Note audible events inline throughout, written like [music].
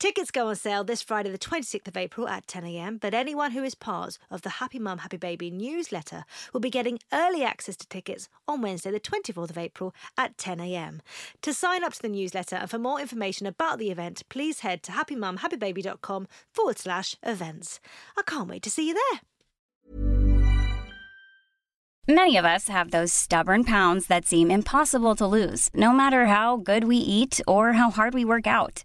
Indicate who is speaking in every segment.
Speaker 1: Tickets go on sale this Friday, the 26th of April at 10am, but anyone who is part of the Happy Mum, Happy Baby newsletter will be getting early access to tickets on Wednesday, the 24th of April at 10am. To sign up to the newsletter and for more information about the event, please head to happymumhappybaby.com forward slash events. I can't wait to see you there.
Speaker 2: Many of us have those stubborn pounds that seem impossible to lose, no matter how good we eat or how hard we work out.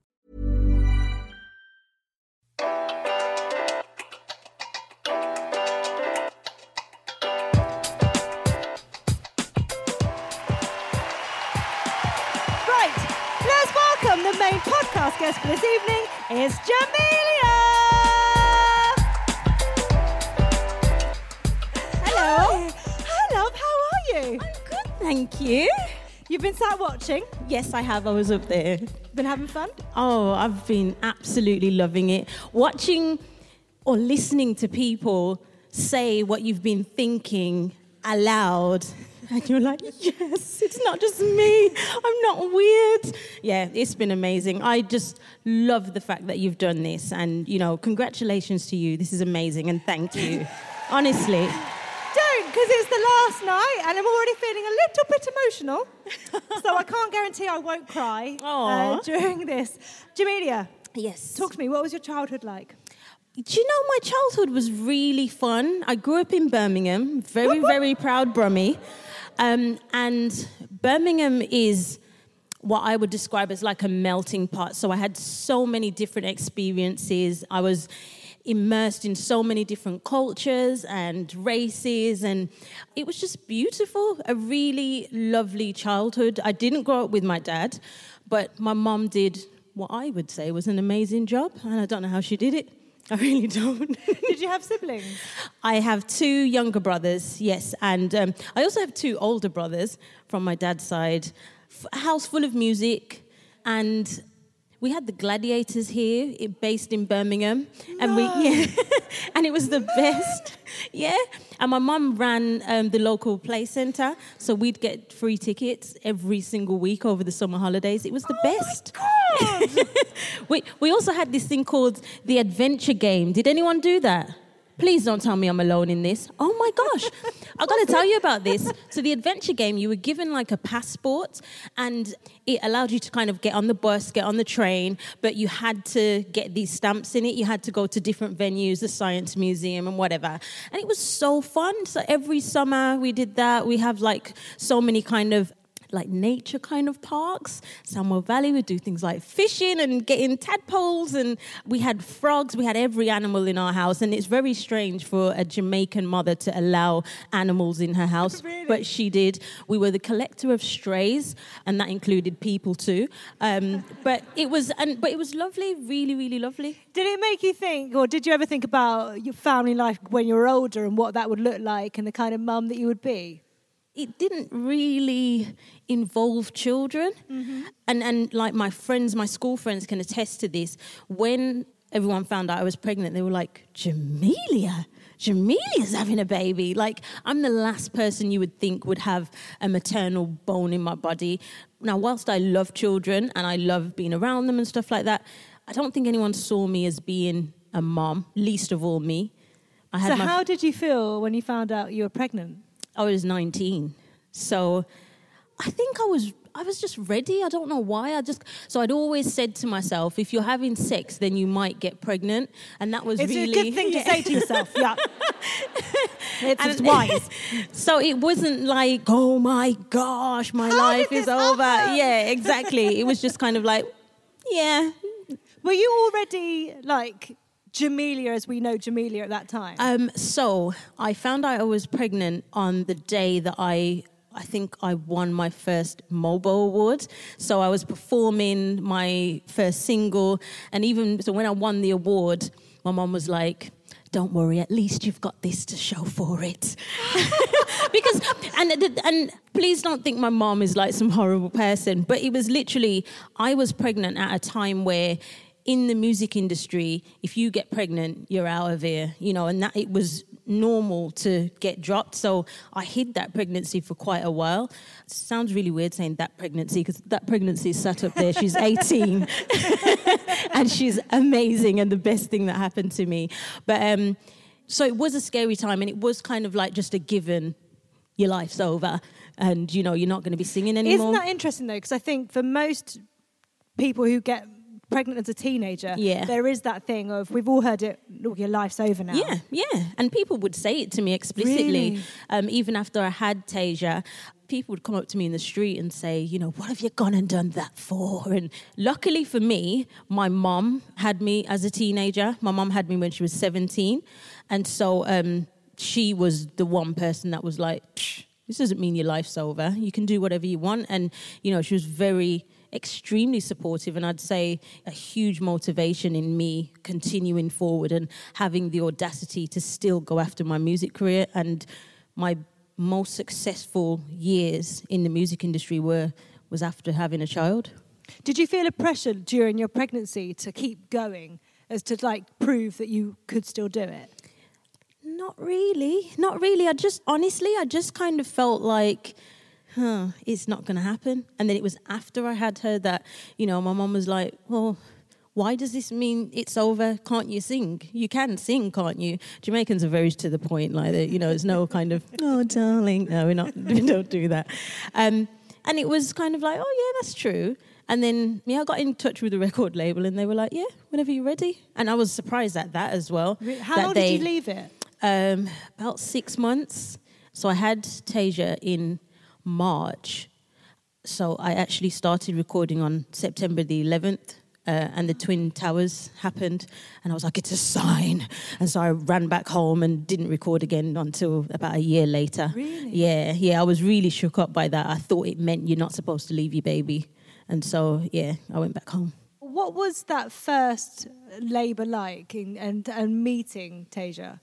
Speaker 1: podcast guest for this evening is Jamelia. Hello. Hi, love. How are you?
Speaker 3: I'm good, thank you.
Speaker 1: You've been sat watching.
Speaker 3: Yes, I have. I was up there.
Speaker 1: Been having fun.
Speaker 3: Oh, I've been absolutely loving it. Watching or listening to people say what you've been thinking aloud. And you're like, yes, it's not just me. I'm not weird. Yeah, it's been amazing. I just love the fact that you've done this. And, you know, congratulations to you. This is amazing. And thank you. Honestly.
Speaker 1: Don't, because it's the last night and I'm already feeling a little bit emotional. so I can't guarantee I won't cry uh, during this. Jamelia,
Speaker 3: Yes.
Speaker 1: talk to me. What was your childhood like?
Speaker 3: Do you know my childhood was really fun? I grew up in Birmingham, very, very proud Brummie. Um, and Birmingham is what I would describe as like a melting pot. So I had so many different experiences. I was immersed in so many different cultures and races, and it was just beautiful. A really lovely childhood. I didn't grow up with my dad, but my mom did what I would say was an amazing job, and I don't know how she did it. I really don't. [laughs]
Speaker 1: Did you have siblings?
Speaker 3: I have two younger brothers, yes, and um, I also have two older brothers from my dad's side. F- house full of music, and we had the Gladiators here, it, based in Birmingham, and we yeah, [laughs] and it was the best, yeah. And my mum ran um, the local play centre, so we'd get free tickets every single week over the summer holidays. It was the best. [laughs] we we also had this thing called the adventure game. Did anyone do that? Please don't tell me I'm alone in this. Oh my gosh. I've got to tell you about this. So, the adventure game, you were given like a passport and it allowed you to kind of get on the bus, get on the train, but you had to get these stamps in it. You had to go to different venues, the Science Museum and whatever. And it was so fun. So, every summer we did that. We have like so many kind of like nature kind of parks. Sandwell Valley would do things like fishing and getting tadpoles, and we had frogs. We had every animal in our house, and it's very strange for a Jamaican mother to allow animals in her house, [laughs]
Speaker 4: Really?
Speaker 3: but she did. We were the collector of strays, and that included people too. Um, [laughs] but it was, and but it was lovely, really, really lovely.
Speaker 4: Did it make you think, or did you ever think about your family life when you were older and what that would look like and the kind of mum that you would be?
Speaker 3: It didn't really involve children. Mm-hmm. And and like my friends, my school friends can attest to this. When everyone found out I was pregnant, they were like, Jamelia. Jamelia's having a baby. Like, I'm the last person you would think would have a maternal bone in my body. Now, whilst I love children and I love being around them and stuff like that, I don't think anyone saw me as being a mom, least of all me. I
Speaker 4: So,
Speaker 3: my
Speaker 4: how did you feel when you found out you were pregnant?
Speaker 3: I was 19. So I think I was I was just ready. I don't know why. I just so I'd always said to myself, if you're having sex, then you might get pregnant, and that was
Speaker 4: It's
Speaker 3: really
Speaker 4: a good thing to [laughs] say to yourself. Yeah. [laughs] it's
Speaker 3: And-
Speaker 4: it's wise. [laughs]
Speaker 3: so it wasn't like, oh my gosh, my
Speaker 4: How
Speaker 3: life is over.
Speaker 4: happen?
Speaker 3: Yeah, exactly. it was just kind of like, yeah.
Speaker 4: Were you already like Jamelia as we know Jamelia at that time?
Speaker 3: Um, so I found out I was pregnant on the day that I. I think I won my first MOBO Award. So I was performing my first single. And even so, when I won the award, my mom was like, don't worry, at least you've got this to show for it. [laughs] because, and, and please don't think my mom is like some horrible person, but it was literally, I was pregnant at a time where in the music industry, if you get pregnant, you're out of here, you know, and that it was normal to get dropped. So I hid that pregnancy for quite a while. sounds really weird saying that pregnancy because that pregnancy is sat up there. She's 18 [laughs] and she's amazing and the best thing that happened to me. But um, so it was a scary time and it was kind of like just a given your life's over and you know you're not going to be singing anymore.
Speaker 4: Isn't that interesting though? Because I think for most people who get pregnant as a teenager,
Speaker 3: Yeah.
Speaker 4: there is that thing of we've all heard it. Look, your life's over now.
Speaker 3: Yeah, yeah. And people would say it to me explicitly.
Speaker 4: Really?
Speaker 3: Um, even after I had Tasia, people would come up to me in the street and say, you know, what have you gone and done that for? And luckily for me, my mom had me as a teenager. My mom had me when she was 17. And so um, she was the one person that was like, "Psh, this doesn't mean your life's over. You can do whatever you want. And, you know, she was very extremely supportive and I'd say a huge motivation in me continuing forward and having the audacity to still go after my music career and my most successful years in the music industry were was after having a child.
Speaker 4: Did you feel a pressure during your pregnancy to keep going, as to like prove that you could still do it?
Speaker 3: Not really. Not really. I just honestly I just kind of felt like huh, it's not going to happen. And then it was after I had her that, you know, my mom was like, well, why does this mean it's over? Can't you sing? You can sing, can't you? Jamaicans are very to the point, like that. You know, there's no kind of oh, darling. No, we're not. [laughs] We don't do that. Um, and it was kind of like, oh yeah, that's true. And then yeah, I got in touch with the record label, and they were like, yeah, whenever you're ready. And I was surprised at that as well.
Speaker 4: How long
Speaker 3: they-
Speaker 4: did you leave it?
Speaker 3: um, about six months. So I had Tasia in March. So I actually started recording on September the 11th. Uh, and the Twin Towers happened, and I was like, it's a sign. And so I ran back home and didn't record again until about a year later.
Speaker 4: Really?
Speaker 3: Yeah, yeah. I was really shook up by that. I thought it meant you're not supposed to leave your baby. And so, yeah, I went back home.
Speaker 4: What was that first labour like in, and and meeting Tasia?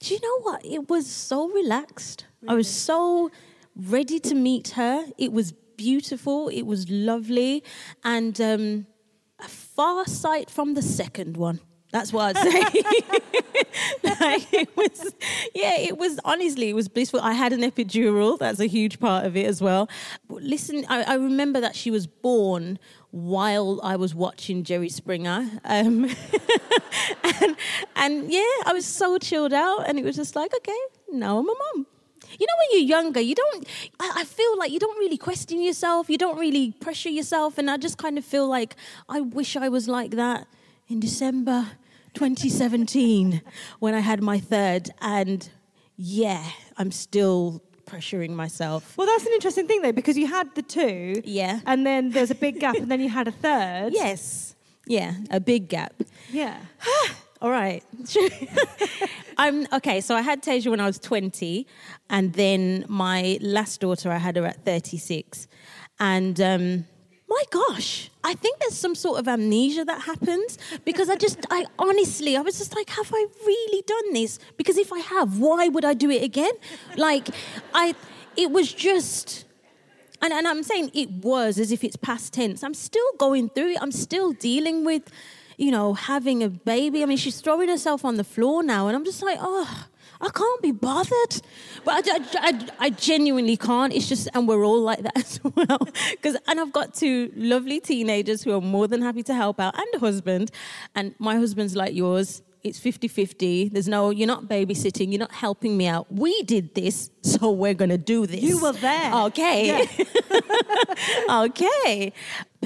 Speaker 3: Do you know what? It was so relaxed. I was so ready to meet her. It was beautiful. It was lovely. And um, a far sight from the second one. That's what I'd say. [laughs] like it was, yeah, it was honestly, it was blissful. I had an epidural. That's a huge part of it as well. But listen, I, I remember that she was born while I was watching Jerry Springer. Um, [laughs] and, and yeah, I was so chilled out, and it was just like, okay, now I'm a mom. You know, when you're younger, you don't, I, I, feel like you don't really question yourself, you don't really pressure yourself. And I just kind of feel like I wish I was like that in December 2017 when I had my third. And yeah, I'm still pressuring myself.
Speaker 4: Well, that's an interesting thing though, because you had the two.
Speaker 3: Yeah.
Speaker 4: And then there's a big gap, and then you had a third.
Speaker 3: Yes. Yeah, a big gap.
Speaker 4: Yeah. [sighs] [sighs]
Speaker 3: All right. [laughs] I'm okay. So I had Tasia when I was 20, and then my last daughter I had her at 36, and um, my gosh, I think there's some sort of amnesia that happens because I just, I honestly, I was just like, have I really done this? Because if I have, why would I do it again? Like, I, it was just. And, and I'm saying it was as if it's past tense. I'm still going through it. I'm still dealing with you know, having a baby. I mean, she's throwing herself on the floor now, and I'm just like, oh, I can't be bothered. But I, I, I, I genuinely can't. It's just, and we're all like that [laughs] as well. Because, and I've got two lovely teenagers who are more than happy to help out, and a husband. And my husband's like yours it's 50 50. There's no, you're not babysitting, you're not helping me out. We did this, so we're going to do this.
Speaker 4: You were there.
Speaker 3: Okay. Yeah. [laughs] okay.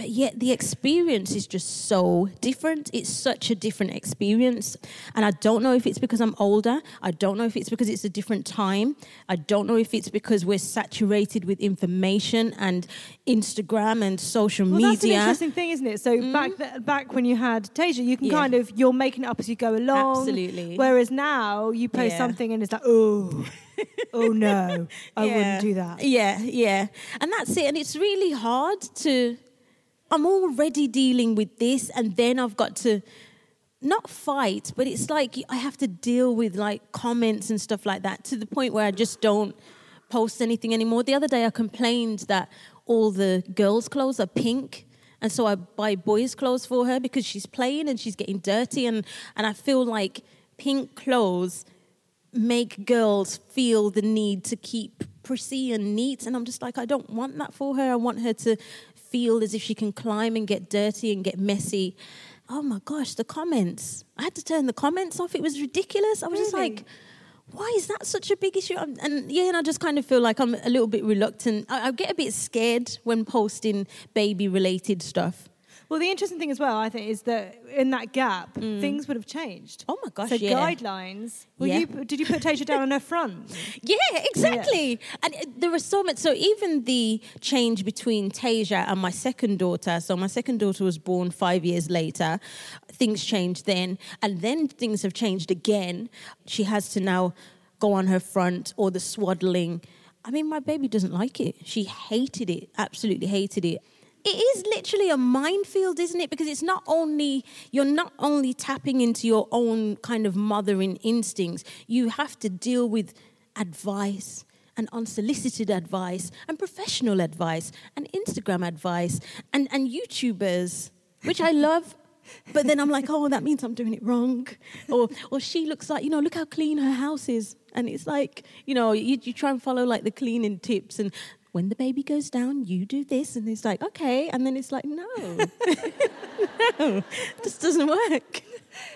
Speaker 3: But yet the experience is just so different. It's such a different experience. And I don't know if it's because I'm older. I don't know if it's because it's a different time. I don't know if it's because we're saturated with information and Instagram and social
Speaker 4: well,
Speaker 3: media.
Speaker 4: That's an interesting thing, isn't it? So mm. back th- back when you had Tasia, you can yeah. kind of you're making it up as you go along.
Speaker 3: Absolutely.
Speaker 4: Whereas now you post yeah. something and it's like, oh, oh no, [laughs] I yeah. wouldn't do that.
Speaker 3: Yeah, yeah, and that's it. And it's really hard to. I'm already dealing with this, and then I've got to not fight, but it's like I have to deal with like comments and stuff like that to the point where I just don't post anything anymore. The other day I complained that all the girls' clothes are pink. And so I buy boys' clothes for her because she's playing and she's getting dirty. And, and I feel like pink clothes make girls feel the need to keep prissy and neat. And I'm just like, I don't want that for her. I want her to feel as if she can climb and get dirty and get messy. Oh my gosh, the comments. I had to turn the comments off. It was ridiculous. I was really? just like, why is that such a big issue? And yeah, and I just kind of feel like I'm a little bit reluctant. I, I get a bit scared when posting baby related stuff.
Speaker 4: Well, the interesting thing as well, I think, is that in that gap, mm. things would have changed.
Speaker 3: Oh my gosh!
Speaker 4: So
Speaker 3: yeah.
Speaker 4: guidelines. Well, yeah. you, did you put Tasia down on her front? [laughs]
Speaker 3: Yeah, exactly. Yeah. And uh, there was so much. So even the change between Tasia and my second daughter. So my second daughter was born five years later. Things changed then, and then things have changed again. She has to now go on her front or the swaddling. I mean, my baby doesn't like it. She hated it, absolutely hated it it is literally a minefield, isn't it? Because it's not only, you're not only tapping into your own kind of mothering instincts, you have to deal with advice and unsolicited advice and professional advice and Instagram advice and, and YouTubers, which I love. But then I'm like, oh, that means I'm doing it wrong. Or, or she looks like, you know, look how clean her house is. And it's like, you know, you, you try and follow like the cleaning tips and when the baby goes down, you do this. And it's like, okay. And then it's like, no, [laughs] no, this doesn't work.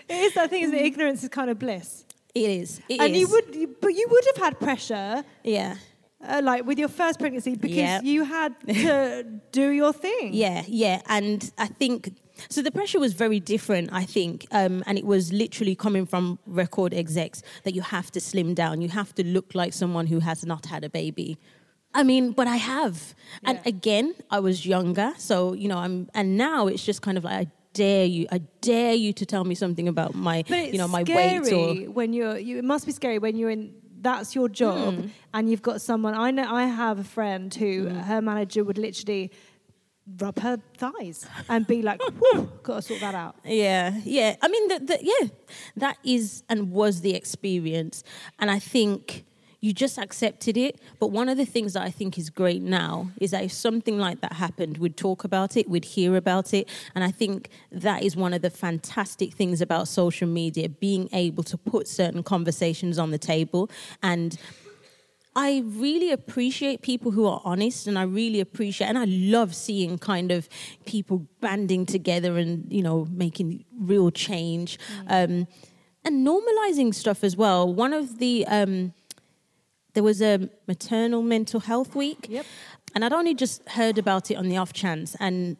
Speaker 4: It is that thing, isn't it? Ignorance is kind of bliss.
Speaker 3: It is. It
Speaker 4: and
Speaker 3: is.
Speaker 4: you would, but you would have had pressure.
Speaker 3: Yeah.
Speaker 4: Uh, like with your first pregnancy because yep. you had [laughs] to do your thing.
Speaker 3: Yeah, yeah. And I think so the pressure was very different, I think, um, and it was literally coming from record execs that you have to slim down, you have to look like someone who has not had a baby, I mean, but I have. Yeah. And again, I was younger, so you know, I'm and now it's just kind of like I dare you, I dare you to tell me something about my you know, my weight or
Speaker 4: when you're you it must be scary when you're in that's your job mm. and you've got someone I know I have a friend who mm. her manager would literally rub her thighs and be like, [laughs] gotta sort that out.
Speaker 3: Yeah, yeah. I mean, the, the, yeah, that is and was the experience. And I think you just accepted it. But one of the things that I think is great now is that if something like that happened, we'd talk about it, we'd hear about it. And I think that is one of the fantastic things about social media, being able to put certain conversations on the table and I really appreciate people who are honest and I really appreciate and I love seeing kind of people banding together and you know making real change mm. um, and normalizing stuff as well one of the um, there was a maternal mental health week
Speaker 4: yep.
Speaker 3: and I'd only just heard about it on the off chance and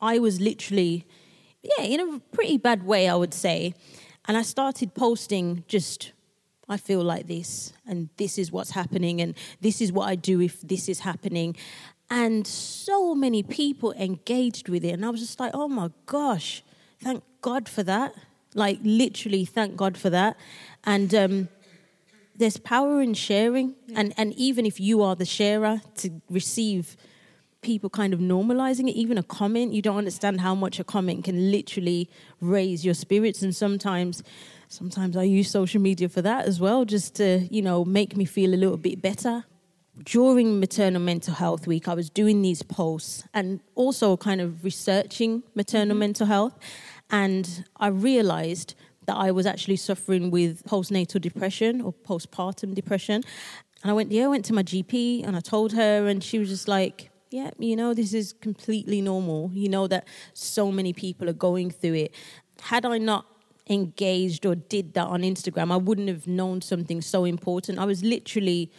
Speaker 3: I was literally yeah in a pretty bad way I would say and I started posting just I feel like this, and this is what's happening, and this is what I do if this is happening. And so many people engaged with it, and I was just like, oh my gosh, thank God for that. Like, literally, thank God for that. And um, there's power in sharing, yeah. and, and even if you are the sharer, to receive people kind of normalizing it, even a comment, you don't understand how much a comment can literally raise your spirits, and sometimes sometimes I use social media for that as well, just to, you know, make me feel a little bit better. During Maternal Mental Health Week, I was doing these posts and also kind of researching maternal mm-hmm. mental health. And I realized that I was actually suffering with postnatal depression or postpartum depression. And I went, yeah, I went to my GP and I told her, and she was just like, yeah, you know, this is completely normal. You know that so many people are going through it. Had I not engaged or did that on Instagram, I wouldn't have known something so important. I was literally,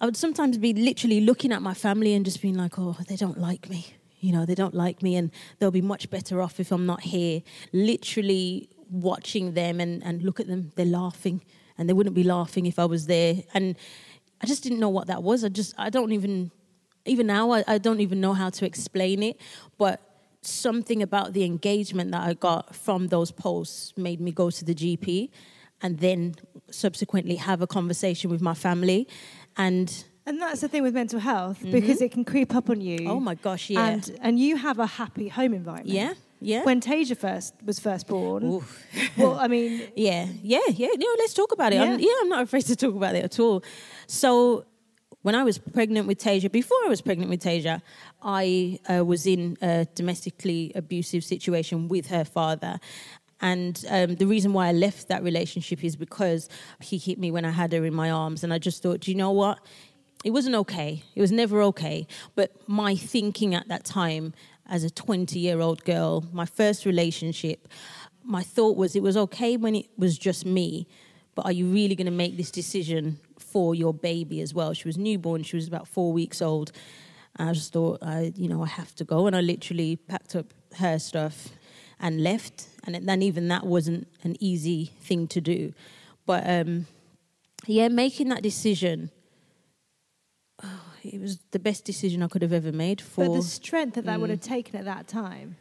Speaker 3: I would sometimes be literally looking at my family and just being like, oh, they don't like me. You know, they don't like me and they'll be much better off if I'm not here. Literally watching them and, and look at them, they're laughing and they wouldn't be laughing if I was there. And I just didn't know what that was. I just, I don't even, even now, I, I don't even know how to explain it. But something about the engagement that I got from those posts made me go to the GP and then subsequently have a conversation with my family and
Speaker 4: and that's the thing with mental health mm-hmm. because it can creep up on you.
Speaker 3: Oh my gosh, yeah.
Speaker 4: And and you have a happy home environment.
Speaker 3: Yeah. Yeah.
Speaker 4: When Tasia first was first born, [laughs] well, I mean,
Speaker 3: yeah, yeah, yeah. You know, let's talk about it. Yeah. I'm, yeah, I'm not afraid to talk about it at all. So when I was pregnant with Tasia, before I was pregnant with Tasia, I uh, was in a domestically abusive situation with her father. And um, the reason why I left that relationship is because he hit me when I had her in my arms. And I just thought, do you know what? It wasn't okay. It was never okay. But my thinking at that time, as a 20 year old girl, my first relationship, my thought was it was okay when it was just me. But are you really going to make this decision for your baby as well. She was newborn, she was about four weeks old. I just thought, I, you know, I have to go. And I literally packed up her stuff and left. And then even that wasn't an easy thing to do. But um, yeah, making that decision, oh, it was the best decision I could have ever made for.
Speaker 4: But the strength that that mm, would have taken at that time.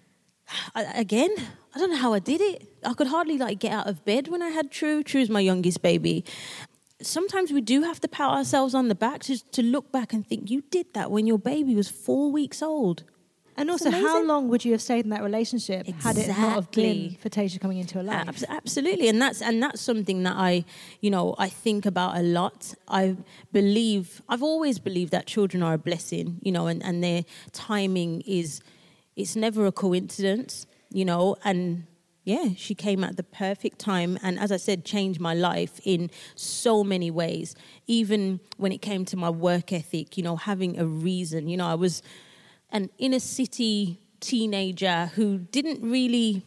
Speaker 3: I, again, I don't know how I did it. I could hardly like get out of bed when I had True. True's my youngest baby, sometimes we do have to pat ourselves on the back to, to look back and think you did that when your baby was four weeks old.
Speaker 4: And also, how long would you have stayed in that relationship exactly. had it not have been for Tasia coming into your life?
Speaker 3: absolutely, and that's and that's something that I, you know, I think about a lot. I believe I've always believed that children are a blessing, you know, and, and their timing is, it's never a coincidence, you know, and yeah, she came at the perfect time. And as I said, changed my life in so many ways. Even when it came to my work ethic, you know, having a reason. You know, I was an inner city teenager who didn't really,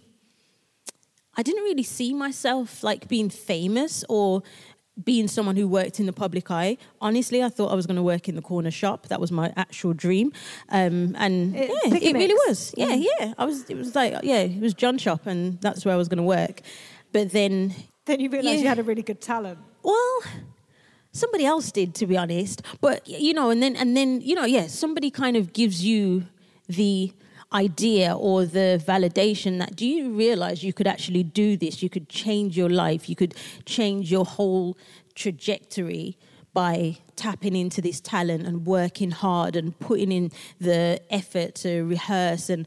Speaker 3: I didn't really see myself like being famous or being someone who worked in the public eye, honestly, I thought I was going to work in the corner shop. That was my actual dream, um, and it, yeah, it really was. Yeah, mm. yeah. I was. It was like yeah, it was John Shop, and that's where I was going to work. But then,
Speaker 4: then you realised yeah, you had a really good talent.
Speaker 3: Well, somebody else did, to be honest. But you know, and then and then you know, yeah, somebody kind of gives you the idea or the validation that do you realize you could actually do this? You could change your life, you could change your whole trajectory by tapping into this talent and working hard and putting in the effort to rehearse and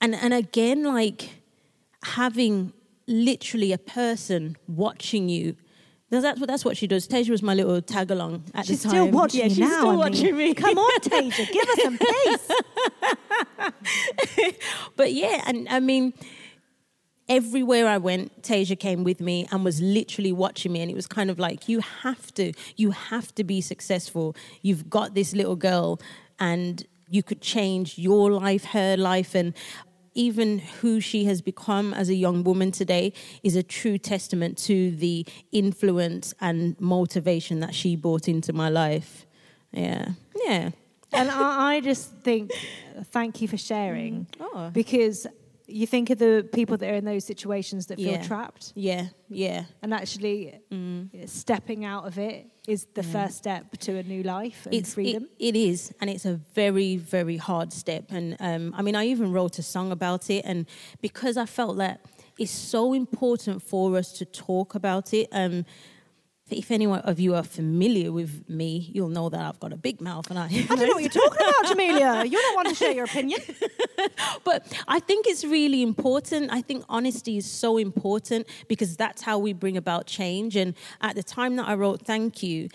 Speaker 3: and and again like having literally a person watching you That's what that's what she does. Tasia was my little tag along at
Speaker 4: She's
Speaker 3: the time.
Speaker 4: still watching
Speaker 3: yeah, she's
Speaker 4: now.
Speaker 3: still
Speaker 4: I mean.
Speaker 3: watching me.
Speaker 4: Come on, [laughs] Tasia, give us some pace. [laughs]
Speaker 3: but yeah, and I mean, everywhere I went, Tasia came with me and was literally watching me. And it was kind of like, you have to, you have to be successful. You've got this little girl, and you could change your life, her life, and even who she has become as a young woman today is a true testament to the influence and motivation that she brought into my life. Yeah. Yeah.
Speaker 4: and I, I just think, thank you for sharing. Mm.
Speaker 3: Oh.
Speaker 4: Because you think of the people that are in those situations that feel
Speaker 3: Yeah.
Speaker 4: trapped,
Speaker 3: Yeah. Yeah.
Speaker 4: and actually stepping out of it is the first step to a new life and
Speaker 3: it's
Speaker 4: freedom.
Speaker 3: It, it is, and it's a very, very hard step. And um, I mean, I even wrote a song about it, and because I felt that it's so important for us to talk about it. Um, if any of you are familiar with me, you'll know that I've got a big mouth, and I.
Speaker 4: I don't know what you're [laughs] talking about, Jamelia. You're not one to share your opinion. [laughs]
Speaker 3: but I think it's really important. I think honesty is so important because that's how we bring about change. And at the time that I wrote Thank You,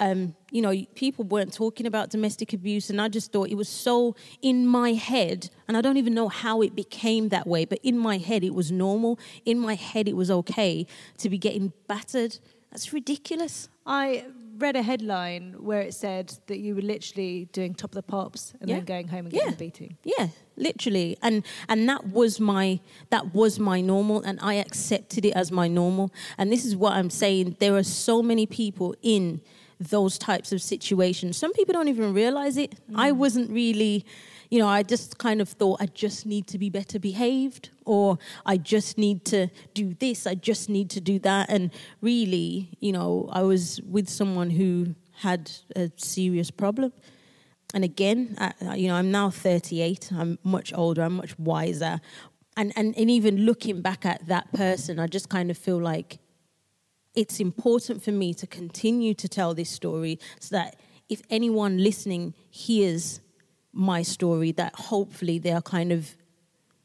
Speaker 3: um, you know, people weren't talking about domestic abuse, and I just thought it was so in my head, and I don't even know how it became that way, but in my head it was normal. In my head it was okay to be getting battered. That's ridiculous.
Speaker 4: I read a headline where it said that you were literally doing top of the pops and
Speaker 3: Yeah.
Speaker 4: then going home and getting a beating.
Speaker 3: Yeah, literally. And and that was my that was my normal and I accepted it as my normal. And this is what I'm saying. There are so many people in those types of situations. Some people don't even realize it. I mm. wasn't really you know, I just kind of thought I just need to be better behaved or I just need to do this, I just need to do that. And really, you know, I was with someone who had a serious problem. And again, I, you know, I'm now 38. I'm much older. I'm much wiser. And, and and even looking back at that person, I just kind of feel like it's important for me to continue to tell this story so that if anyone listening hears my story, that hopefully they are kind of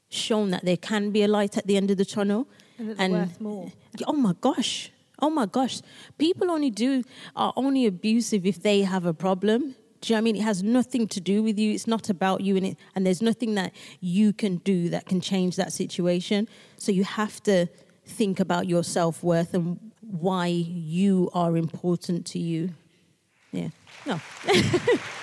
Speaker 3: shown that there can be a light at the end of the tunnel.
Speaker 4: And they're worth more.
Speaker 3: Oh my gosh. Oh my gosh. People only do are only abusive if they have a problem. Do you know what I mean? It has nothing to do with you. It's not about you and it and there's nothing that you can do that can change that situation. So you have to think about your self worth and why you are important to you. Yeah. No. [laughs]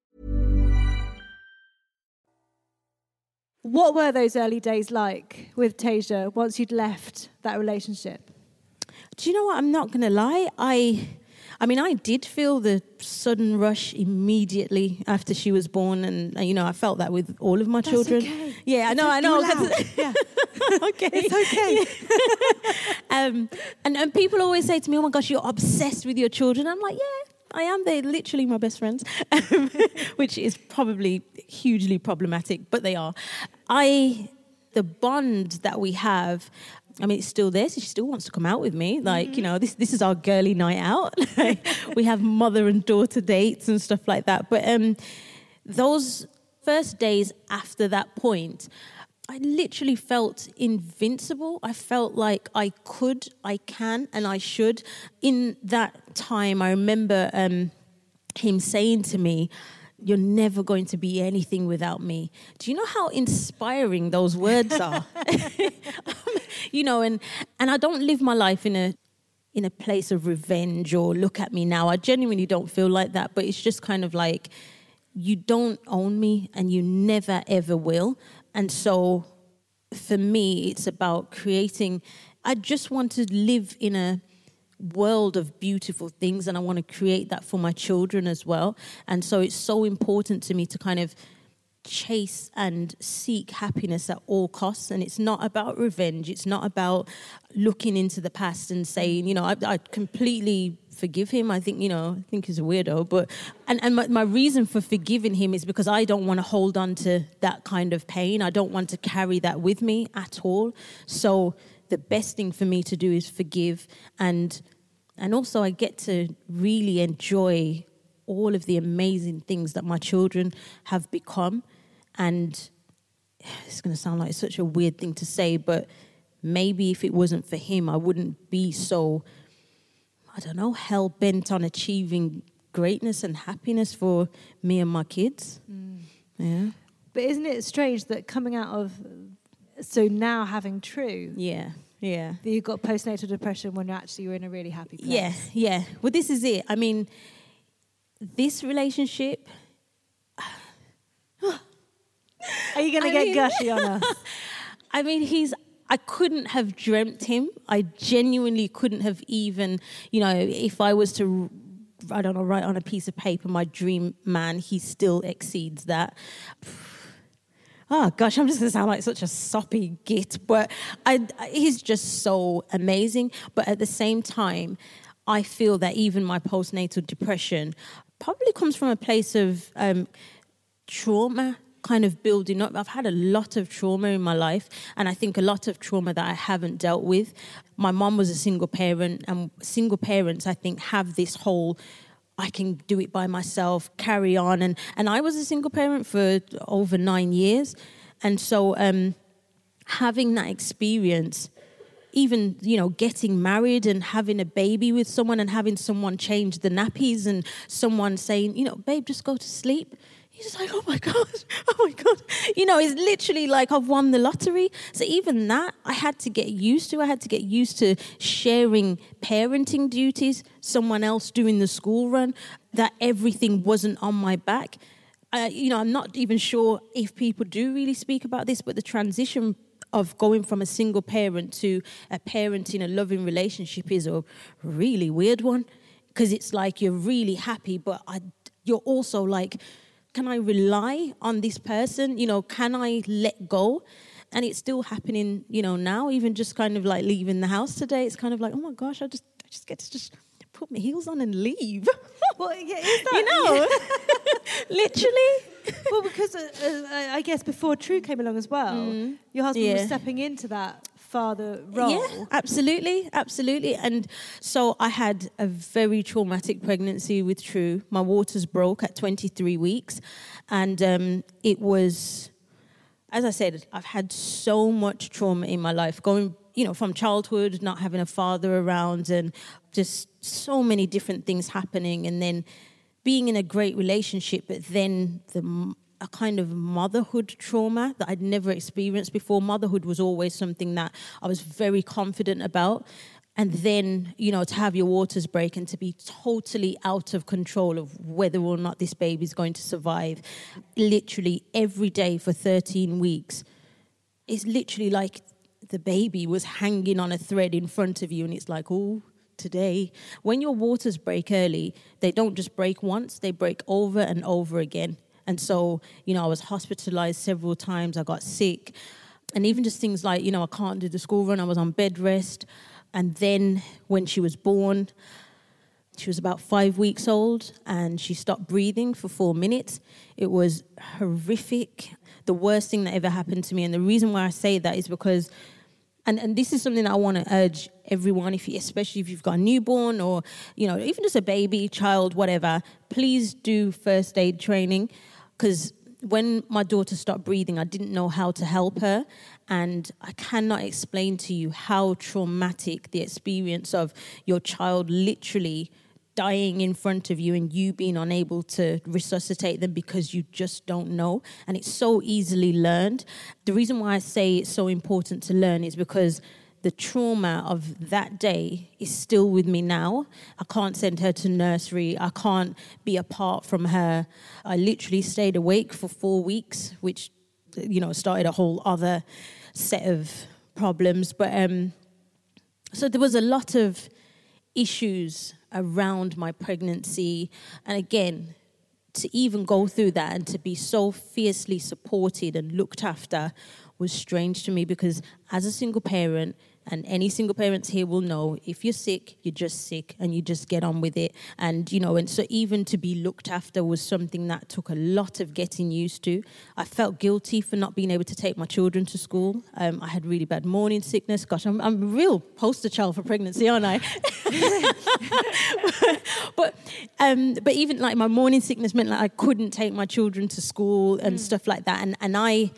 Speaker 4: What were those early days like with Tasia once you'd left that relationship?
Speaker 3: Do you know what? I'm not going to lie. I, I mean, I did feel the sudden rush immediately after she was born, and uh, you know, I felt that with all of my children.
Speaker 4: okay.
Speaker 3: Yeah, I know, I know. [laughs]
Speaker 4: Yeah. [laughs]
Speaker 3: okay,
Speaker 4: It's okay. [laughs]
Speaker 3: um, and and people always say to me, "Oh my gosh, you're obsessed with your children." I'm like, yeah. I am. They're literally my best friends, [laughs] which is probably hugely problematic, but they are. I, the bond that we have, I mean, it's still there. So she still wants to come out with me. Like, you know, this this is our girly night out. [laughs] we have mother and daughter dates and stuff like that. But um, those first days after that point, I literally felt invincible. I felt like I could, I can, and I should. In that time, I remember um, him saying to me, you're never going to be anything without me. Do you know how inspiring those words are? [laughs] [laughs] you know, and and I don't live my life in a in a place of revenge or look at me now. I genuinely don't feel like that, but it's just kind of like you don't own me and you never ever will. And so for me, it's about creating. I just want to live in a world of beautiful things, and I want to create that for my children as well. And so it's so important to me to kind of chase and seek happiness at all costs. And it's not about revenge. It's not about looking into the past and saying you know i, I completely forgive him. I think you know i think he's a weirdo but and, and my, my reason for forgiving him is because i don't want to hold on to that kind of pain. I don't want to carry that with me at all. So the best thing for me to do is forgive and and also i get to really enjoy all of the amazing things that my children have become. And it's going to sound like such a weird thing to say, but maybe if it wasn't for him, I wouldn't be so, I don't know, hell bent on achieving greatness and happiness for me and my kids. Mm. Yeah.
Speaker 4: But isn't it strange that coming out of, so now having true?
Speaker 3: Yeah. Yeah.
Speaker 4: That you've got postnatal depression when actually you're in a really happy place.
Speaker 3: Yeah. Yeah. Well, this is it. I mean, this relationship.
Speaker 4: Are you going to get mean, gushy on us? [laughs]
Speaker 3: I mean, he's. I couldn't have dreamt him. I genuinely couldn't have even, you know, if I was to, I don't know, write on a piece of paper my dream man, he still exceeds that. Oh gosh, I'm just gonna sound like such a soppy git, but I, he's just so amazing. But at the same time, I feel that even my postnatal depression probably comes from a place of um, trauma kind of building up. I've had a lot of trauma in my life, and I think a lot of trauma that I haven't dealt with. My mom was a single parent, and single parents, I think, have this whole I can do it by myself, carry on. And, and I was a single parent for over nine years. And so um, having that experience even you know getting married and having a baby with someone and having someone change the nappies and someone saying you know babe just go to sleep he's like oh my god oh my god you know it's literally like i've won the lottery. So even that i had to get used to. I had to get used to sharing parenting duties someone else doing the school run that everything wasn't on my back. Uh, you know i'm not even sure if people do really speak about this but the transition of going from a single parent to a parent in a loving relationship is a really weird one because it's like you're really happy, but I, you're also like, can I rely on this person? You know, can I let go? And it's still happening, you know, now, even just kind of like leaving the house today, it's kind of like, oh my gosh, I just, I just get to just put my heels on and leave. [laughs]
Speaker 4: well, yeah, that,
Speaker 3: you know, [laughs] [laughs] literally.
Speaker 4: well, because uh, uh, I guess before True came along as well, mm. your husband yeah. was stepping into that father role.
Speaker 3: Yeah, absolutely, absolutely. And so I had a very traumatic pregnancy with True. My waters broke at 23 weeks, and um, it was. As I said, I've had so much trauma in my life, going you know, from childhood, not having a father around, and just so many different things happening, and then being in a great relationship, but then the a kind of motherhood trauma that I'd never experienced before. Motherhood was always something that I was very confident about. And then, you know, to have your waters break and to be totally out of control of whether or not this baby is going to survive, literally every day for 13 weeks, it's literally like the baby was hanging on a thread in front of you, and it's like, oh, today. When your waters break early, they don't just break once, they break over and over again. And so, you know, I was hospitalized several times, I got sick. And even just things like, you know, I can't do the school run, I was on bed rest. And then when she was born, she was about five weeks old and she stopped breathing for four minutes. It was horrific, the worst thing that ever happened to me. And the reason why I say that is because and and this is something that I want to urge everyone, if you, especially if you've got a newborn or you know even just a baby, child, whatever. Please do first aid training because when my daughter stopped breathing, I didn't know how to help her, and I cannot explain to you how traumatic the experience of your child literally dying in front of you and you being unable to resuscitate them because you just don't know. And it's so easily learned. The reason why I say it's so important to learn is because the trauma of that day is still with me now. I can't send her to nursery. I can't be apart from her. I literally stayed awake for four weeks, which, you know, started a whole other set of problems. But um, so there was a lot of issues around my pregnancy. And again, to even go through that and to be so fiercely supported and looked after was strange to me because as a single parent, and any single parents here will know if you're sick, you're just sick and you just get on with it. And, you know, and so even to be looked after was something that took a lot of getting used to. I felt guilty for not being able to take my children to school. Um, I had really bad morning sickness. Gosh, I'm, I'm a real poster child for pregnancy, aren't I? [laughs] but, um, but even like my morning sickness meant like I couldn't take my children to school and mm. stuff like that. And, and I,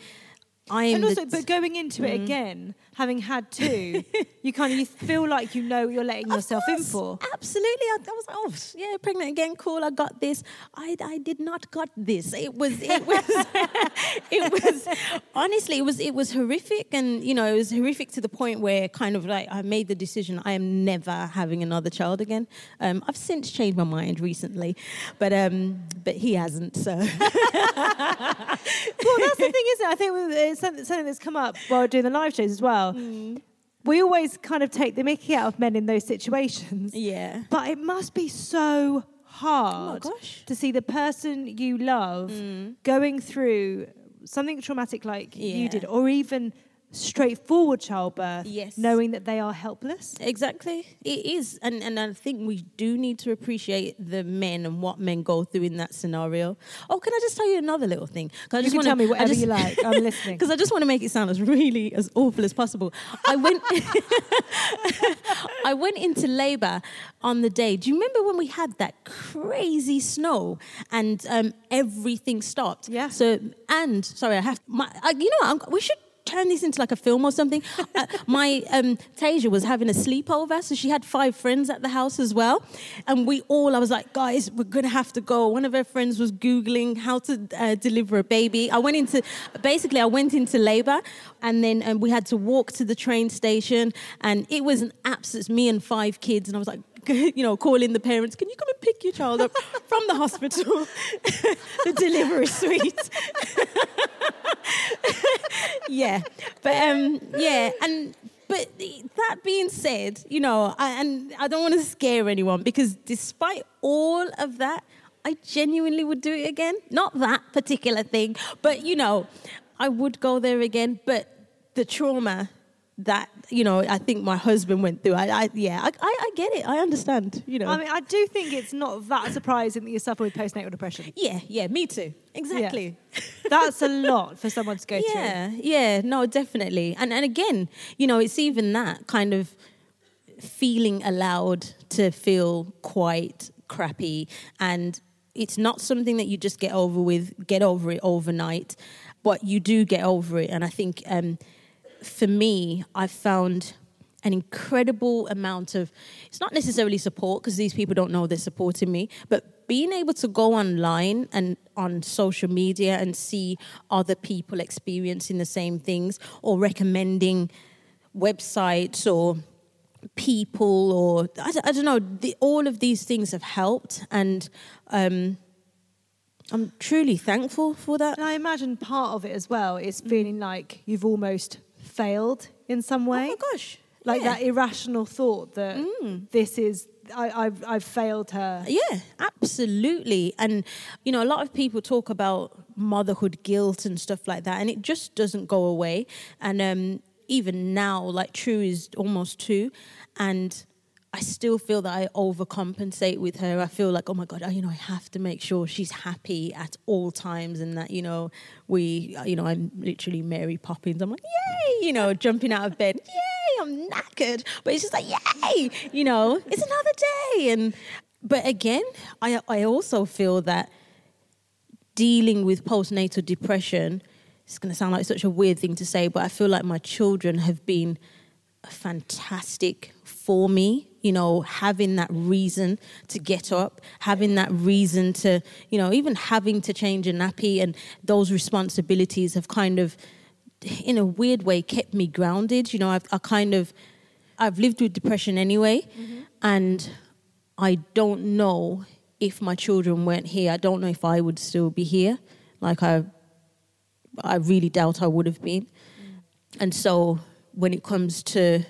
Speaker 3: I am.
Speaker 4: And also, but going into mm. it again, having had two, you kind of you feel like you know what you're letting yourself in for.
Speaker 3: Absolutely, I, I, was like, oh yeah, pregnant again, cool. I got this. I, I did not got this. It was it [laughs] was [laughs] it was honestly it was it was horrific, and you know it was horrific to the point where kind of like I made the decision I am never having another child again. Um, I've since changed my mind recently, but um, but he hasn't. So [laughs] well, that's
Speaker 4: the thing, isn't it? I think it's something that's come up while doing the live shows as well well. Mm. We always kind of take the mickey out of men in those situations.
Speaker 3: Yeah.
Speaker 4: But it must be so hard
Speaker 3: oh
Speaker 4: to see the person you love mm. going through something traumatic like yeah. you did, or even straightforward childbirth,
Speaker 3: yes.
Speaker 4: knowing that they are helpless.
Speaker 3: Exactly, it is, and and I think we do need to appreciate the men and what men go through in that scenario. Oh, can I just tell you another little thing?
Speaker 4: I just you wanna, tell me whatever just, you like. I'm [laughs] listening
Speaker 3: because I just want to make it sound as really as awful as possible. I went, [laughs] I went into labour on the day. Do you remember when we had that crazy snow and um, everything stopped?
Speaker 4: Yeah.
Speaker 3: So and sorry, I have my. I, you know, what, we should turn this into like a film or something. uh, my um, Tasia was having a sleepover, so she had five friends at the house as well. And we all, I was like, guys, we're gonna have to go. One of her friends was Googling how to uh, deliver a baby. I went into, basically, I went into labor and then um, we had to walk to the train station. And it was an absolute, me and five kids. And I was like, [laughs] you know, calling the parents, can you come and pick your child up [laughs] from the hospital, [laughs] the delivery suite? yeah, but um, yeah, and but that being said, you know, I, and I don't want to scare anyone because despite all of that, I genuinely would do it again. Not that particular thing, but you know, I would go there again. But the trauma that you know I think my husband went through. I, I yeah, I, I, get it. I understand. You know,
Speaker 4: I mean, I do think it's not that surprising that you suffer with postnatal depression.
Speaker 3: Yeah, yeah, me too. Exactly.
Speaker 4: Yeah. That's a lot for someone to go
Speaker 3: yeah, through. Yeah, yeah, no, definitely. And and again, you know, it's even that kind of feeling allowed to feel quite crappy and it's not something that you just get over with get over it overnight but you do get over it and i think um, for me, I've found an incredible amount of it's not necessarily support because these people don't know they're supporting me but being able to go online and on social media and see other people experiencing the same things or recommending websites or people or i, I don't know the, all of these things have helped and um, i'm truly thankful for that.
Speaker 4: And i imagine part of it as well is feeling like you've almost failed in some way.
Speaker 3: Oh my gosh.
Speaker 4: Like yeah. that irrational thought that mm. this is I, have I've failed her.
Speaker 3: Yeah, absolutely. And you know, a lot of people talk about motherhood guilt and stuff like that, and it just doesn't go away. And um, even now, like True is almost two, and I still feel that I overcompensate with her. I feel like, oh my God, I, you know, I have to make sure she's happy at all times and that, you know, we, uh, you know, I'm literally Mary Poppins. I'm like, yay, you know, jumping out of bed, yay, I'm knackered. But it's just like, yay, you know, it's another day. And, but again, I, I also feel that dealing with postnatal depression, it's going to sound like such a weird thing to say, but I feel like my children have been a fantastic for me. You know, having that reason to get up, having that reason to, you know, even having to change a nappy and those responsibilities have kind of, in a weird way, kept me grounded. You know, I've I kind of, I've lived with depression anyway, mm-hmm. and I don't know if my children weren't here. I don't know if I would still be here. Like I, I really doubt I would have been. Mm. And so when it comes to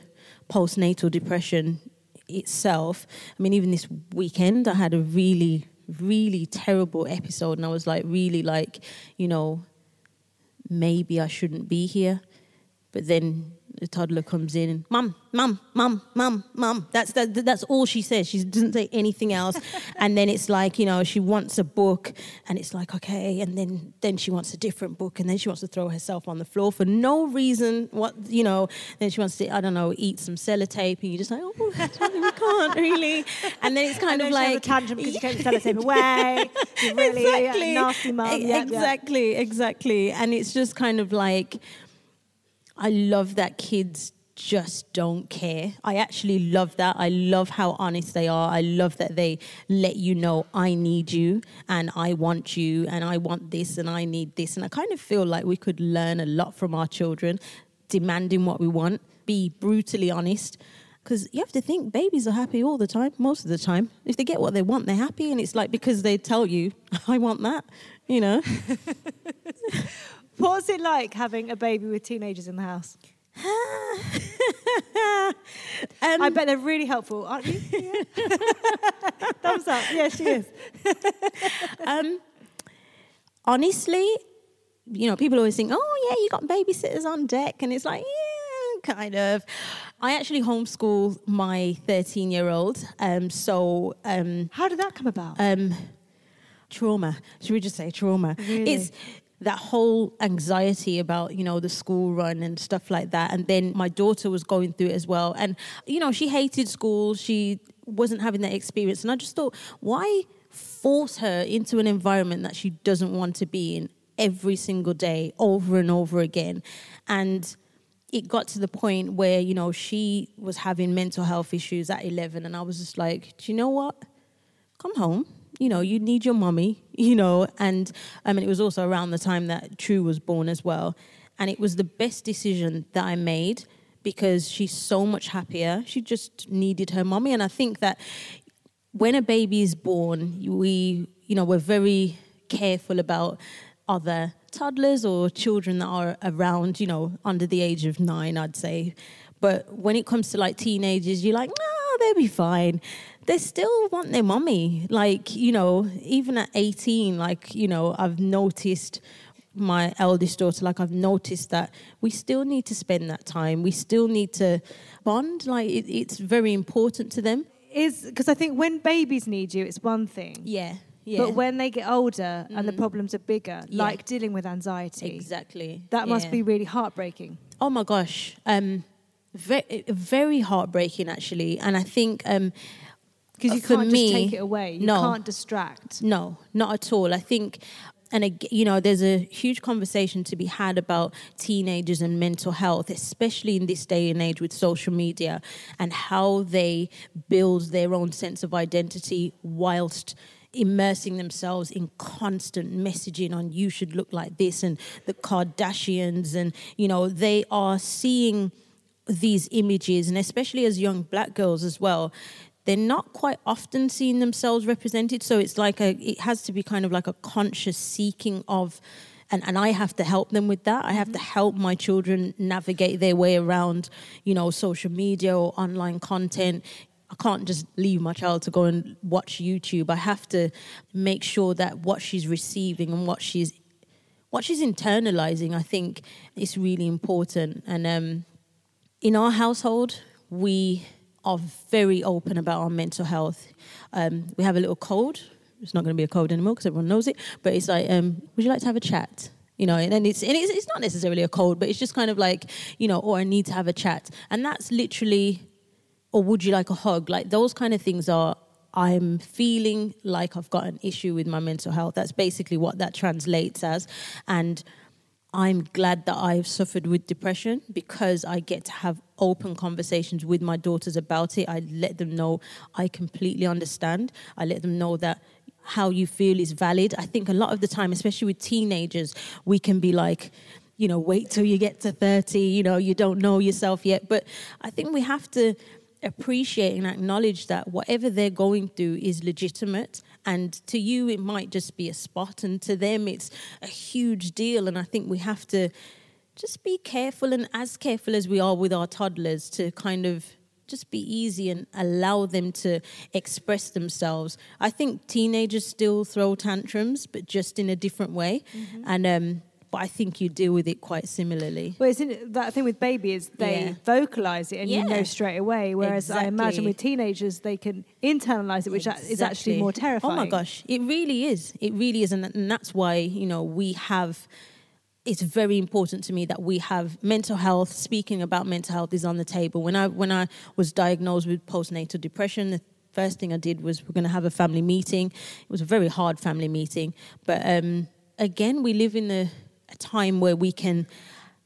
Speaker 3: postnatal depression itself. I mean, even this weekend, I had a really, really terrible episode, and I was like, really like, you know, maybe I shouldn't be here. But then the toddler comes in and mum, mum, mum, mum, mum. That's that, that's all she says. She doesn't say anything else. [laughs] and then it's like you know she wants a book, and it's like okay, and then then she wants a different book, and then she wants to throw herself on the floor for no reason. What you know? Then she wants to I don't know eat some sellotape, and you're just like oh we can't really. And then it's [laughs] kind
Speaker 4: of
Speaker 3: like
Speaker 4: a tantrum because you [laughs] can't sellotape away. You're really exactly. nasty mum.
Speaker 3: exactly, yeah. exactly. And it's just kind of like I love that kids just don't care. I actually love that. I love how honest they are. I love that they let you know I need you and I want you and I want this and I need this. And I kind of feel like we could learn a lot from our children, demanding what we want, be brutally honest. Because you have to think babies are happy all the time, most of the time. If they get what they want, they're happy. And it's like because they tell you, [laughs] I want that, you know. [laughs]
Speaker 4: What's it like having a baby with teenagers in the house? [laughs] um, I bet they're really helpful, aren't you? [laughs] [laughs] Thumbs up. Yeah, she is.
Speaker 3: um, honestly, you know, people always think, oh, yeah, you got babysitters on deck. And it's like, yeah, kind of. I actually homeschool my 13 year old. Um, so. Um,
Speaker 4: How did that come about?
Speaker 3: Um, trauma. Should we just say trauma?
Speaker 4: Really?
Speaker 3: It's that whole anxiety about you know the school run and stuff like that. And then my daughter was going through it as well. And you know she hated school she wasn't having that experience. And i just thought why force her into an environment that she doesn't want to be in every single day over and over again? And it got to the point where you know she was having mental health issues at 11 and i was just like do you know what? Come home you know, you need your mommy, [laughs] you know, and I mean, it was also around the time that True was born as well. And it was the best decision that I made because she's so much happier. She just needed her mommy. And I think that when a baby is born, we, you know, we're very careful about other toddlers or children that are around, you know, under the age of nine, I'd say. But when it comes to like teenagers, you're like, no, they'll be fine they still want their mommy. Like, you know, even at 18, like, you know, I've noticed my eldest daughter, like, I've noticed that we still need to spend that time. We still need to bond. Like, it, it's very important to them.
Speaker 4: Is because I think when babies need you, it's one thing.
Speaker 3: Yeah. Yeah.
Speaker 4: But when they get older mm. and the mm. problems are bigger, yeah. like dealing with anxiety,
Speaker 3: exactly,
Speaker 4: that yeah. must be really heartbreaking.
Speaker 3: Oh my gosh, um, very, very heartbreaking actually. And I think um,
Speaker 4: because you can't me, just take it away. You no, can't distract.
Speaker 3: No, not at all. I think and you know there's a huge conversation to be had about teenagers and mental health especially in this day and age with social media and how they build their own sense of identity whilst immersing themselves in constant messaging on you should look like this and the kardashians and you know they are seeing these images and especially as young black girls as well they're not quite often seeing themselves represented. So it's like a, it has to be kind of like a conscious seeking of, and, and I have to help them with that. I have to mm-hmm. help my children navigate their way around, you know, social media or online content. I can't just leave my child to go and watch YouTube. I have to make sure that what she's receiving and what she's what she's internalizing, I think, is really important. And um, in our household, we are very open about our mental health. Um, we have a little code. It's not going to be a code anymore because everyone knows it. But it's like, um, would you like to have a chat? You know, and then it's and it's, it's not necessarily a code, but it's just kind of like, you know, or I need to have a chat, and that's literally, or would you like a hug? Like those kind of things are. I'm feeling like I've got an issue with my mental health. That's basically what that translates as, and I'm glad that I've suffered with depression because I get to have open conversations with my daughters about it. I let them know I completely understand. I let them know that how you feel is valid. I think a lot of the time, especially with teenagers, we can be like, you know, wait till you get to 30, you know, you don't know yourself yet. But I think we have to appreciate and acknowledge that whatever they're going through is legitimate. And to you, it might just be a spot, and to them, it's a huge deal. And I think we have to just be careful and as careful as we are with our toddlers to kind of just be easy and allow them to express themselves. I think teenagers still throw tantrums, but just in a different way. Mm-hmm. And um, but I think you deal with it quite similarly.
Speaker 4: Well, isn't it, that thing with babies? They yeah. vocalize it and yeah. you know straight away. Whereas exactly. I imagine with teenagers, they can internalize it, which exactly. is actually more terrifying.
Speaker 3: Oh my gosh, it really is. It really is, and, and that's why you know we have it's very important to me that we have mental health. Speaking about mental health is on the table. When I when I was diagnosed with postnatal depression, the first thing I did was we're going to have a family meeting. It was a very hard family meeting, but um, again, we live in a a time where we can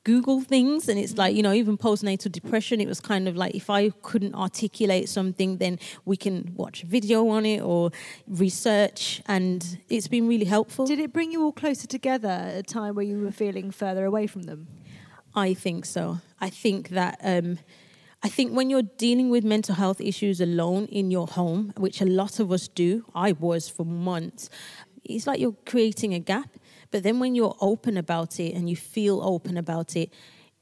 Speaker 3: Google things, and it's like you know, even postnatal depression. It was kind of like if I couldn't articulate something, then we can watch a video on it or research, and it's been really helpful.
Speaker 4: Did it bring you all closer together at a time where you were feeling further away from them?
Speaker 3: I think so. I think that. Um, I think when you're dealing with mental health issues alone in your home, which a lot of us do, I was for months, it's like you're creating a gap. But then when you're open about it and you feel open about it,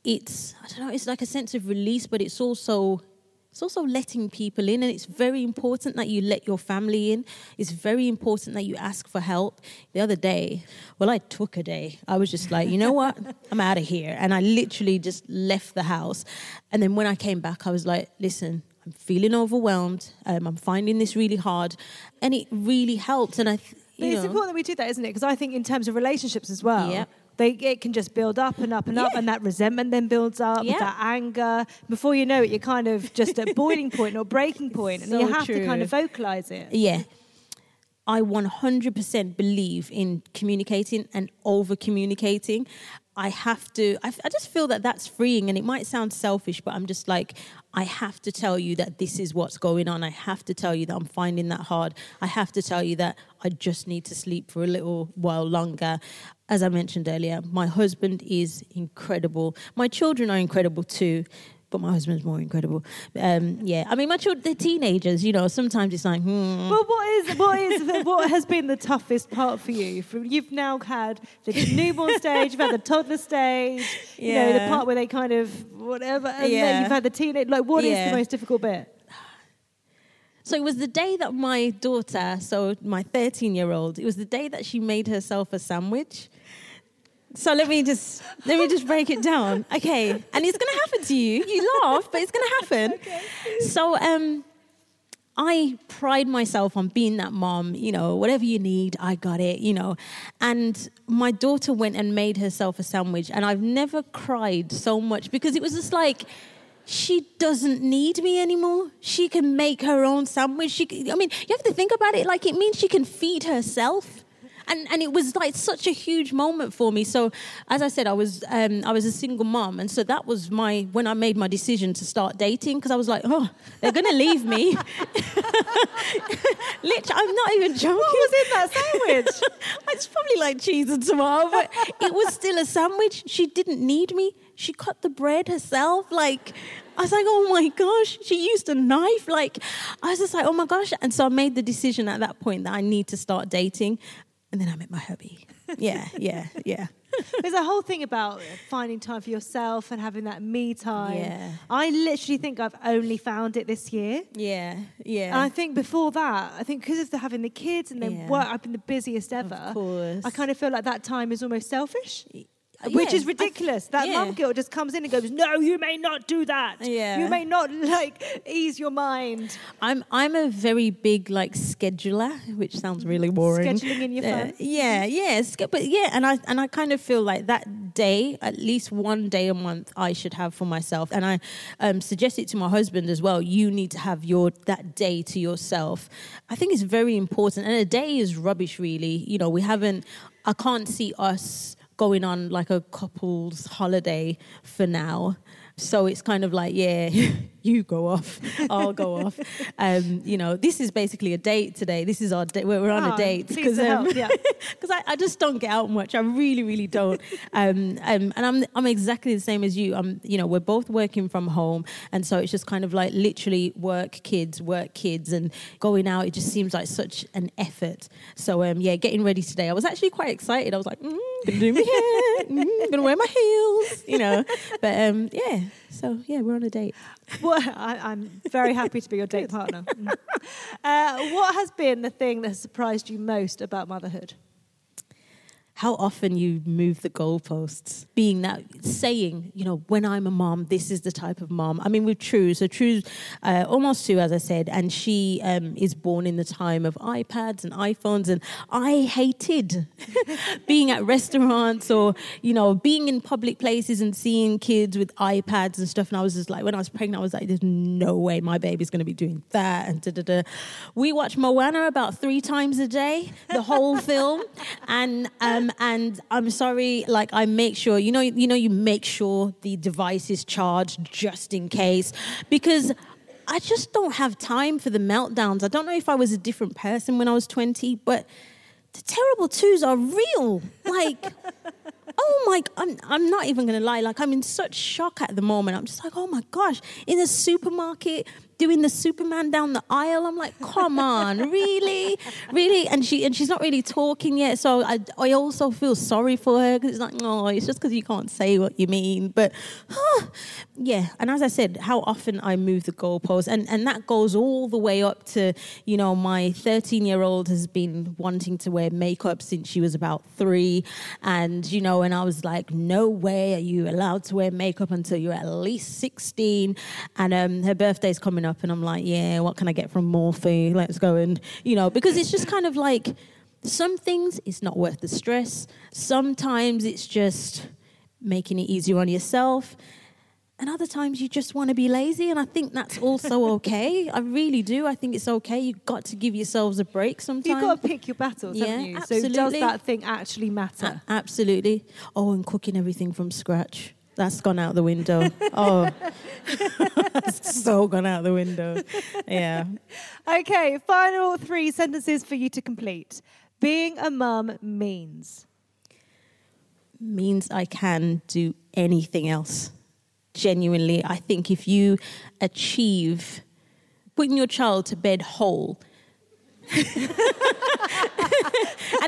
Speaker 3: it's I don't know, it's like a sense of release, but it's also it's also letting people in. And it's very important that you let your family in. It's very important that you ask for help. The other day well i took a day. I was just like you know what? [laughs] I'm out of here. And i literally just left the house. And then when i came back i was like listen i'm feeling overwhelmed. Um, i'm finding this really hard. And it really helped. And i
Speaker 4: but it's know. important that we do that, isn't it? Because I think in terms of relationships as well. They, it can just build up and up and up, and that resentment then builds up, yeah. that anger. Before you know it, you're kind of just at boiling point or breaking point, and so you have true. to kind of vocalize it.
Speaker 3: Yeah, I 100% believe in communicating and over communicating. I have to, I, I, just feel that that's freeing. And it might sound selfish, but I'm just like, I have to tell you that this is what's going on. I have to tell you that I'm finding that hard. I have to tell you that I just need to sleep for a little while longer. As I mentioned earlier, my husband is incredible. My children are incredible too but my husband's more incredible. Um, yeah, I mean, my children, they're teenagers, you know. Sometimes it's like, hmm.
Speaker 4: Well, what is what is what has been the toughest part for you? From You've now had the newborn [laughs] stage, you've had the toddler stage, yeah. you know, the part where they kind of whatever, and yeah. then you've had the teenage. Like, what yeah. is the most difficult bit?
Speaker 3: So it was the day that my daughter, so my 13 year old, it was the day that she made herself a sandwich. So let me just let me just break it down. Okay, and it's gonna happen to you. You laugh, but it's gonna happen. [laughs] Okay. So um, I pride myself on being that mom. You know, whatever you need, I got it. You know, and my daughter went and made herself a sandwich, and I've never cried so much because it was just like she doesn't need me anymore. She can make her own sandwich. She, can, I mean, you have to think about it. Like it means she can feed herself and and it was like such a huge moment for me. So as I said, I was um, I was a single mom, and so that was my when I made my decision to start dating because I was like, oh, they're gonna leave me. [laughs] Literally, I'm not even joking. What
Speaker 4: was in that sandwich? [laughs]
Speaker 3: it's probably like cheese and tomato, but it was still a sandwich. She didn't need me. She cut the bread herself. Like I was like, oh my gosh, she used a knife. Like, I was just like, oh my gosh. And so I made the decision at that point that I need to start dating. And then I met my hubby. [laughs] Yeah, yeah, yeah.
Speaker 4: There's a whole thing about finding time for yourself and having that me time. Yeah. I literally think I've only found it this year.
Speaker 3: Yeah, yeah.
Speaker 4: And I think before that, I think because of the, having the kids and then yeah. work, I've been the busiest ever. Of course. I kind of feel like that time is almost selfish which is ridiculous. that yeah. mum guilt just comes in and goes, "No, you may not do that. Yeah. You may not like ease your mind."
Speaker 3: I'm I'm a very big like scheduler, which sounds really boring.
Speaker 4: Scheduling in your uh, phone.
Speaker 3: Yeah, yeah, but yeah, and I and I kind of feel like that day, at least one day a month, I should have for myself, and I um, suggest it to my husband as well. You need to have your that day to yourself. I think it's very important, and a day is rubbish, really. You know, we haven't. I can't see us going on like a couple's holiday for now. So it's kind of like, yeah, [laughs] you go off, [laughs] I'll go off. Um, you know, this is basically a date today. This is our date. We're, we're on
Speaker 4: Oh,
Speaker 3: a date
Speaker 4: pleased
Speaker 3: because
Speaker 4: help, yeah. [laughs]
Speaker 3: I, I just don't get out much. I really, really don't. Um, um, and I'm I'm exactly the same as you. I'm, you know, we're both working from home, and so it's just kind of like literally work, kids, work, kids, and going out. It just seems like such an effort. So um, yeah, getting ready today. I was actually quite excited. I was like, mm, gonna do my hair, mm, gonna wear my heels, you know. [laughs] But um, yeah, so yeah, we're on a date.
Speaker 4: Well, I, I'm very happy to be your date partner. [laughs] Uh, what has been the thing that has surprised you most about motherhood?
Speaker 3: How often you move the goalposts, being that saying, you know, when I'm a mom, this is the type of mom. I mean, with True, so True's uh, almost two, as I said, and she um, is born in the time of iPads and iPhones, and I hated [laughs] being at restaurants or you know being in public places and seeing kids with iPads and stuff. And I was just like, when I was pregnant, I was like, there's no way my baby's going to be doing that. And da da da. We watch Moana about three times a day, the whole [laughs] film, and um, Um, and I'm sorry, like I make sure you know you know you make sure the device is charged just in case because. I just don't have time for the meltdowns. I don't know if I was a different person when I was 20, but the terrible twos are real. Like, [laughs] oh my, I'm, I'm not even gonna lie. Like, I'm in such shock at the moment. I'm just like, oh my gosh, in a supermarket, doing the Superman down the aisle. I'm like, come on, really, really? And she and she's not really talking yet. So I, I also feel sorry for her because it's like, no, it's just because you can't say what you mean. But yeah, and as I said, how often I move the goalpost, and and that goes all the way up to you know my 13 year old has been wanting to wear makeup since she was about three, and you know, and I was like, no way are you allowed to wear makeup until you're at least 16, and um, her birthday's coming up, and I'm like, yeah, what can I get from Morphe? Let's go and you know, because it's just kind of like some things it's not worth the stress. Sometimes it's just making it easier on yourself. And other times you just want to be lazy, and I think that's also [laughs] okay. I really do. I think it's okay. You've got to give yourselves a break sometimes.
Speaker 4: You've got to pick your battles,
Speaker 3: Yeah,
Speaker 4: haven't you? So does that thing actually matter?
Speaker 3: A- absolutely. Oh, and cooking everything from scratch. That's gone out the window. oh, it's so gone out the window. Yeah.
Speaker 4: Okay, final three sentences for you to complete. Being a mum means.
Speaker 3: means I can do anything else. Genuinely, I think if you achieve putting your child to bed whole, [laughs] and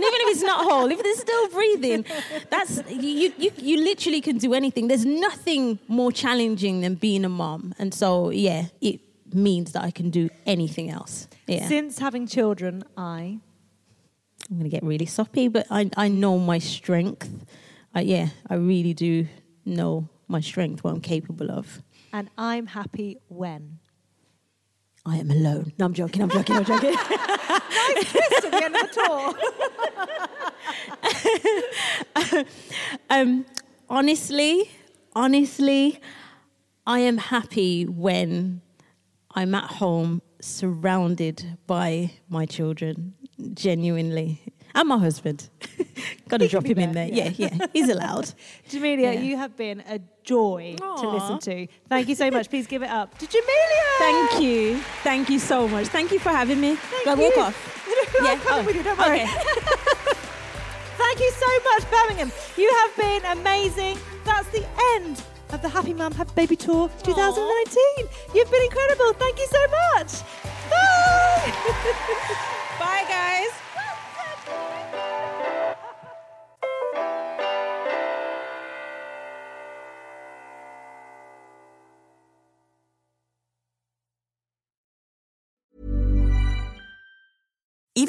Speaker 3: even if it's not whole, if they're still breathing, that's you, you. You literally can do anything. There's nothing more challenging than being a mom, and so yeah, it means that I can do anything else. Yeah,
Speaker 4: Since having children, I.
Speaker 3: I'm gonna get really soppy, but I I know my strength. I, yeah, I really do know my strength, what I'm capable of.
Speaker 4: And I'm happy when.
Speaker 3: I am alone. No, I'm joking. I'm joking. I'm joking. [laughs]
Speaker 4: Twist at the end of the tour. [laughs]
Speaker 3: um, honestly, honestly, I am happy when I'm at home surrounded by my children. Genuinely, and my husband. [laughs] Got to drop him in
Speaker 4: there,
Speaker 3: there.
Speaker 4: yeah.
Speaker 3: Yeah, yeah. He's allowed. [laughs]
Speaker 4: Jamelia,
Speaker 3: Yeah.
Speaker 4: you have been a joy to listen to. Thank you so much. Please give it up to Jamelia.
Speaker 3: Thank you. Thank you so much. Thank you for having me. Walk
Speaker 4: you.
Speaker 3: off. [laughs]
Speaker 4: I'm
Speaker 3: Yeah.
Speaker 4: coming
Speaker 3: Oh,
Speaker 4: with you, don't oh, worry.
Speaker 3: okay.
Speaker 4: Thank you so much, Birmingham. You have been amazing. That's the end of the Happy Mum Happy Baby Tour 2019. You've been incredible. Thank you so much. Bye.
Speaker 3: Bye, guys.